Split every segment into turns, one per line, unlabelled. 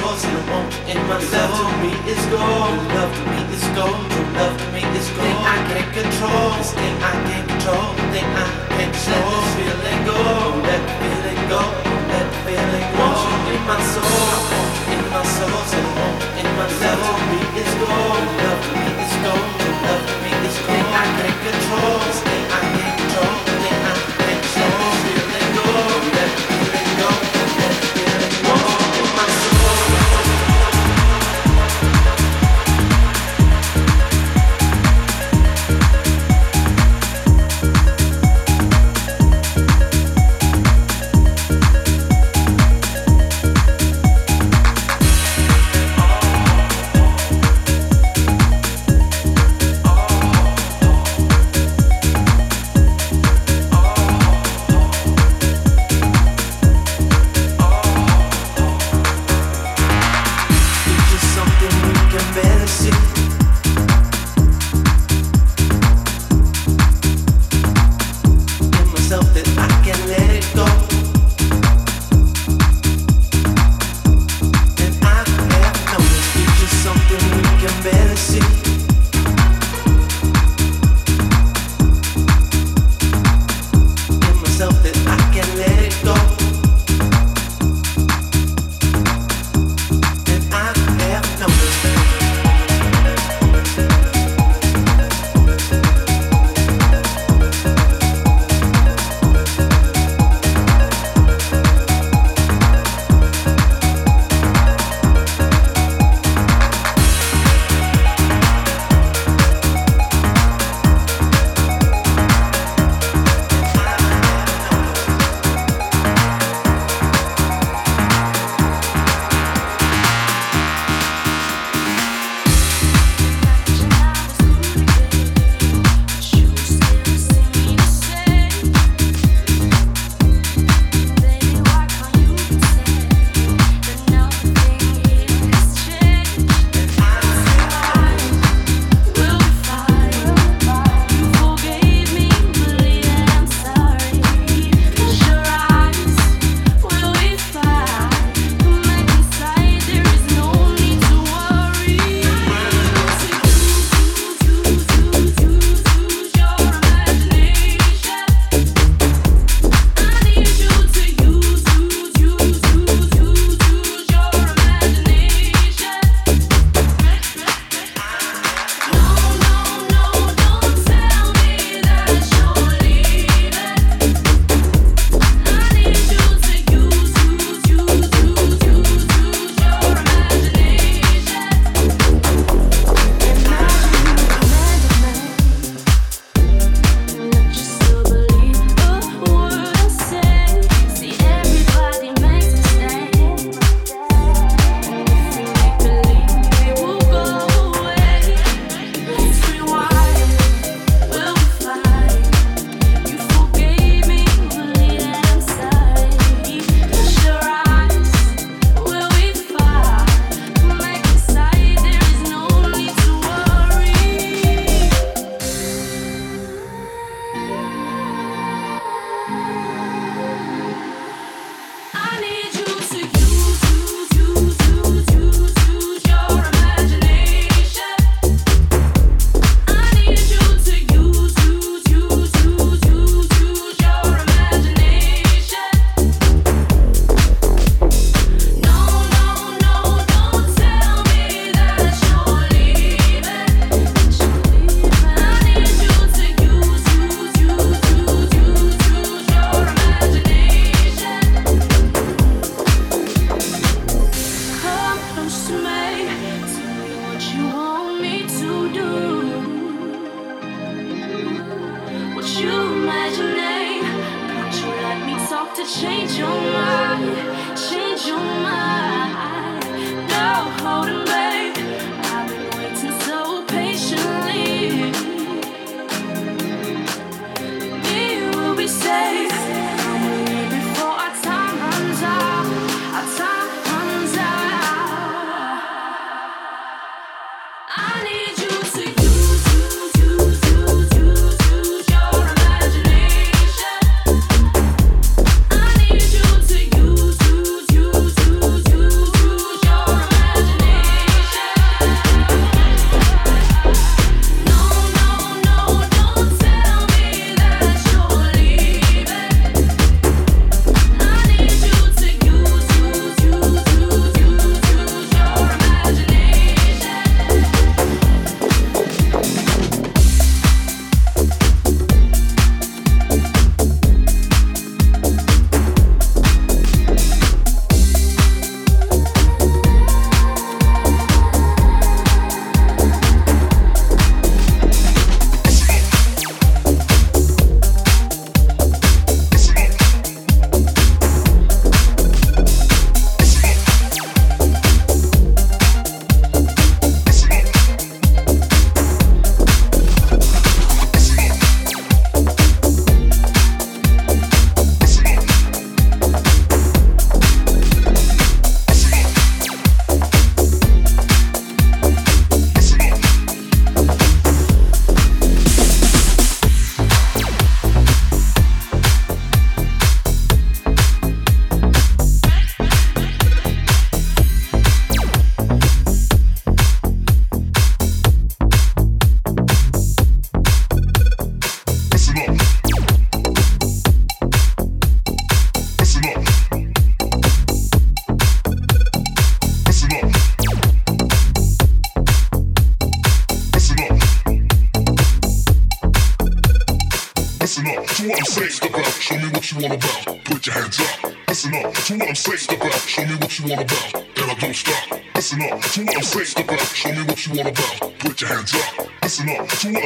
soul to the one in my soul. Love to me is gold. Love to me is gold. True love to me is gold. Thing I can't control. This thing I can't control. Thing I can't control. Let this feeling go. Let the feeling go. Let the feeling go. Want you in my soul. I want you in my soul. To the one in my soul. Love to me is gold. Love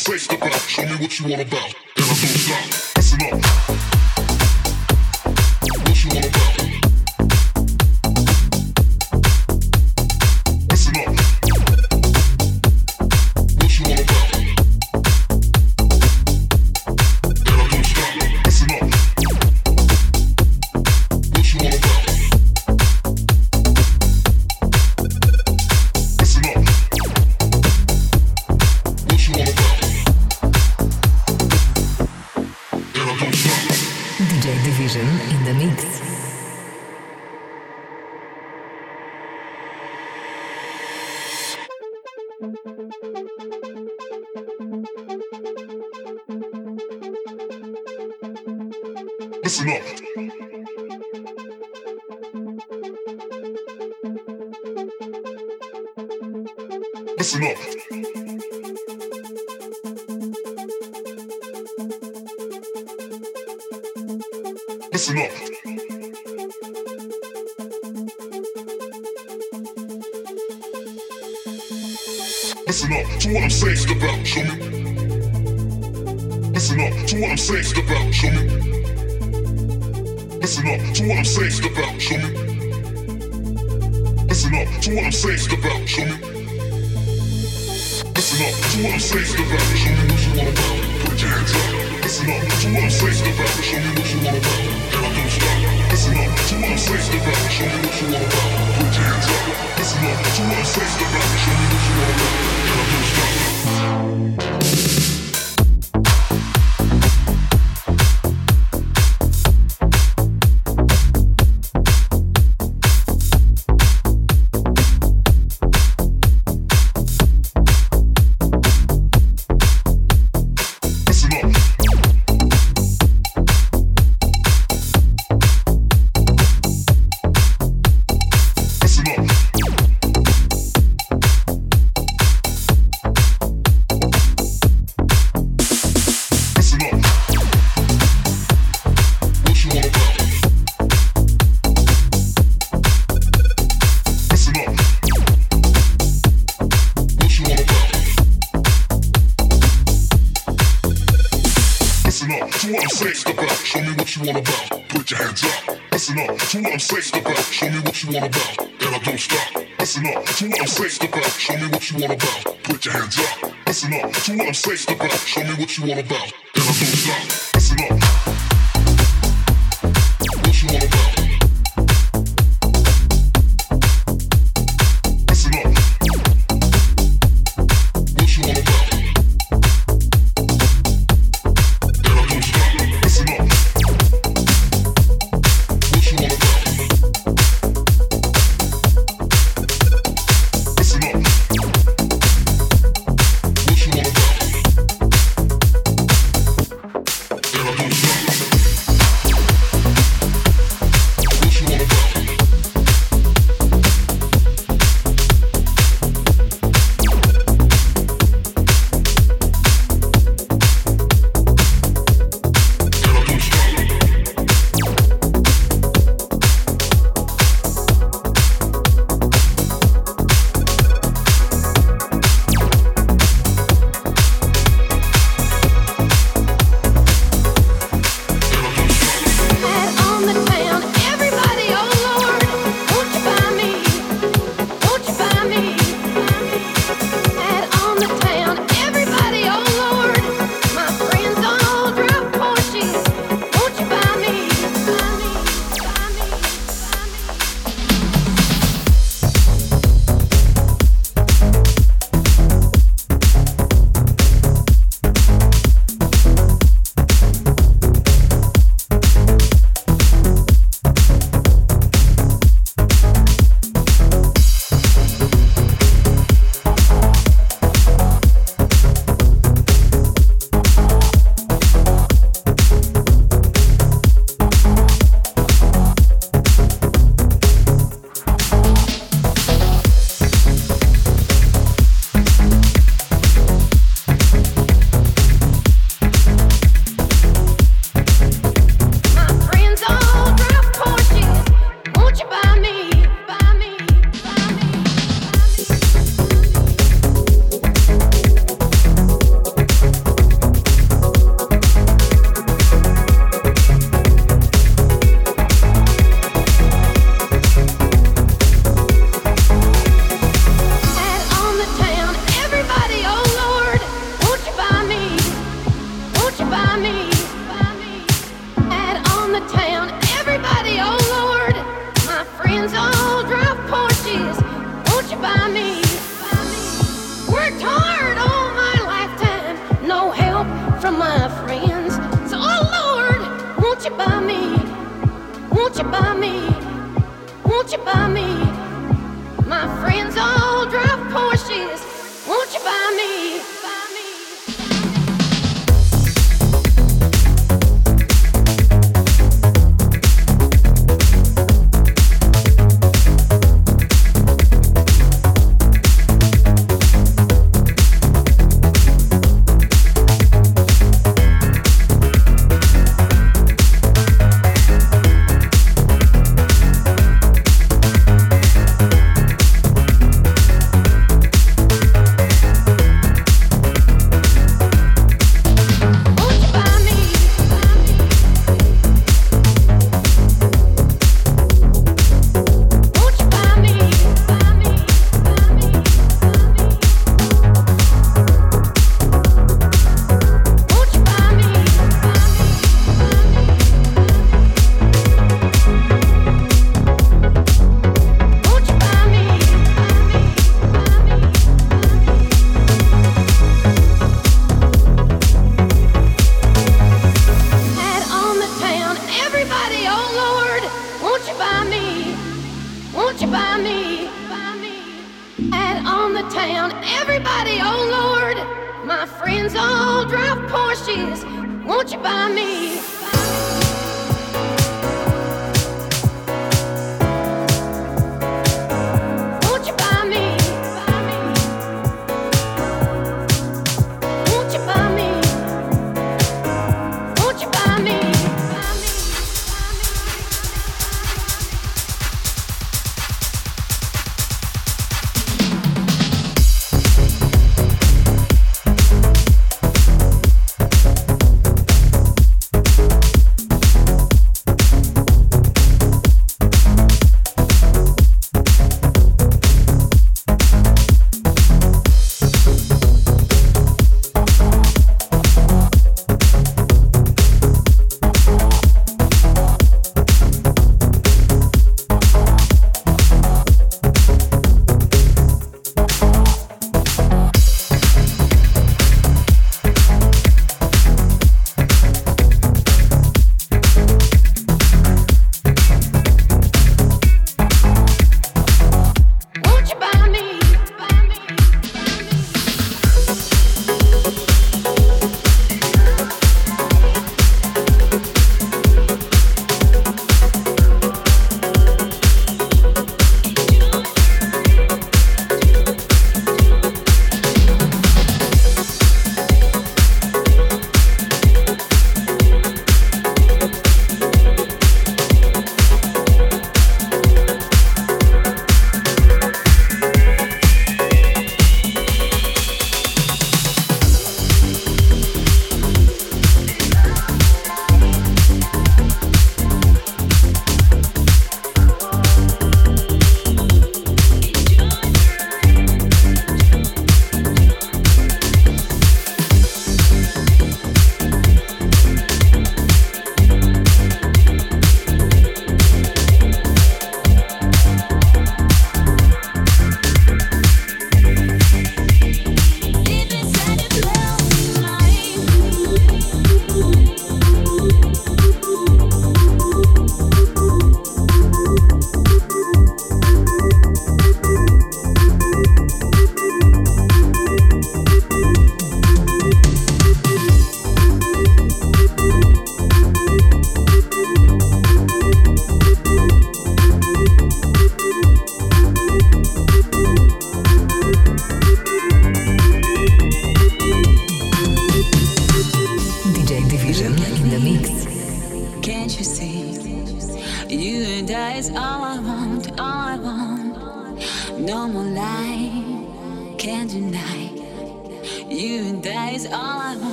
say, step out, show me what you want about, and I don't stop. says about it, show me what you want about it. Put your hands up, listen up. To what I'm saying about it, show me what you want about it. Here I don't stop, listen up. To what I'm saying about it, show me what you want about it. Put your hands up, listen up. To what I'm saying about it. you all about. Put your hands up. Listen up to what I'm saying about. Show me what you want about.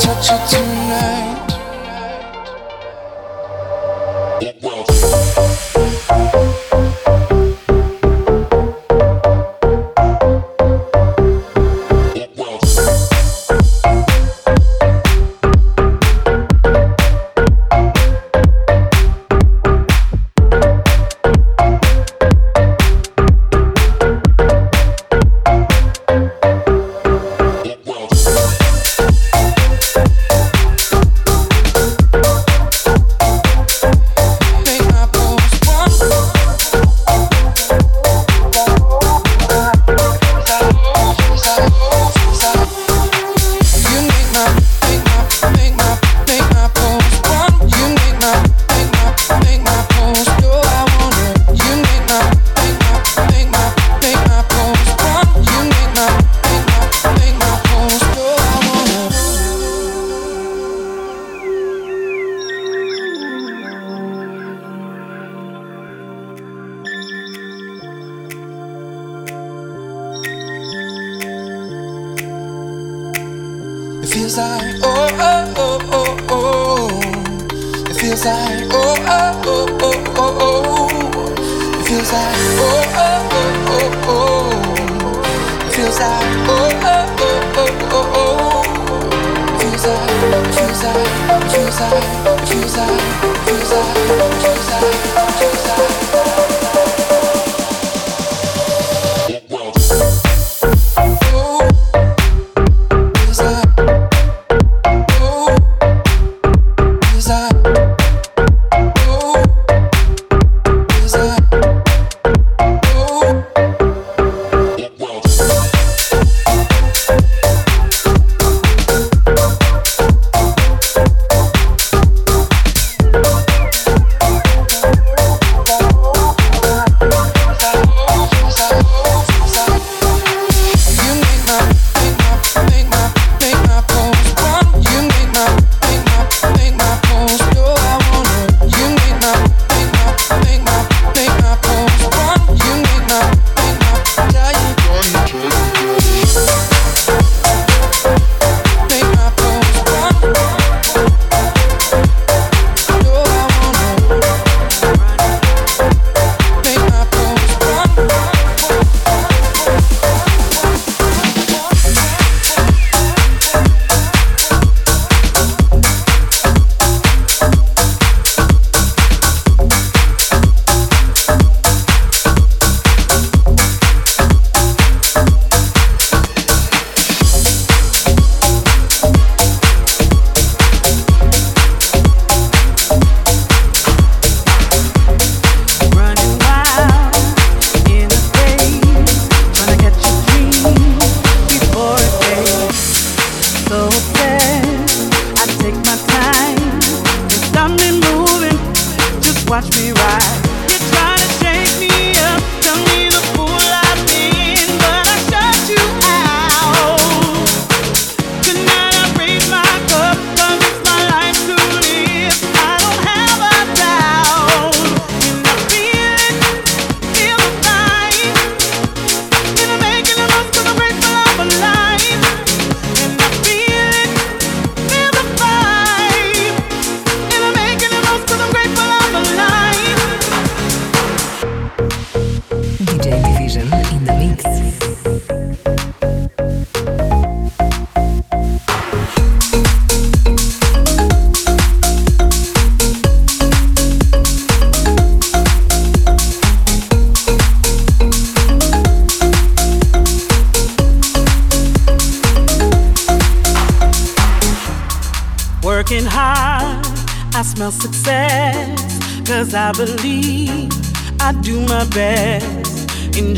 touch you to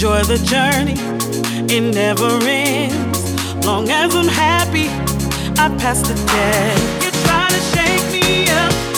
Enjoy the journey, it never ends. Long as I'm happy, I pass the test. You try to shake me up.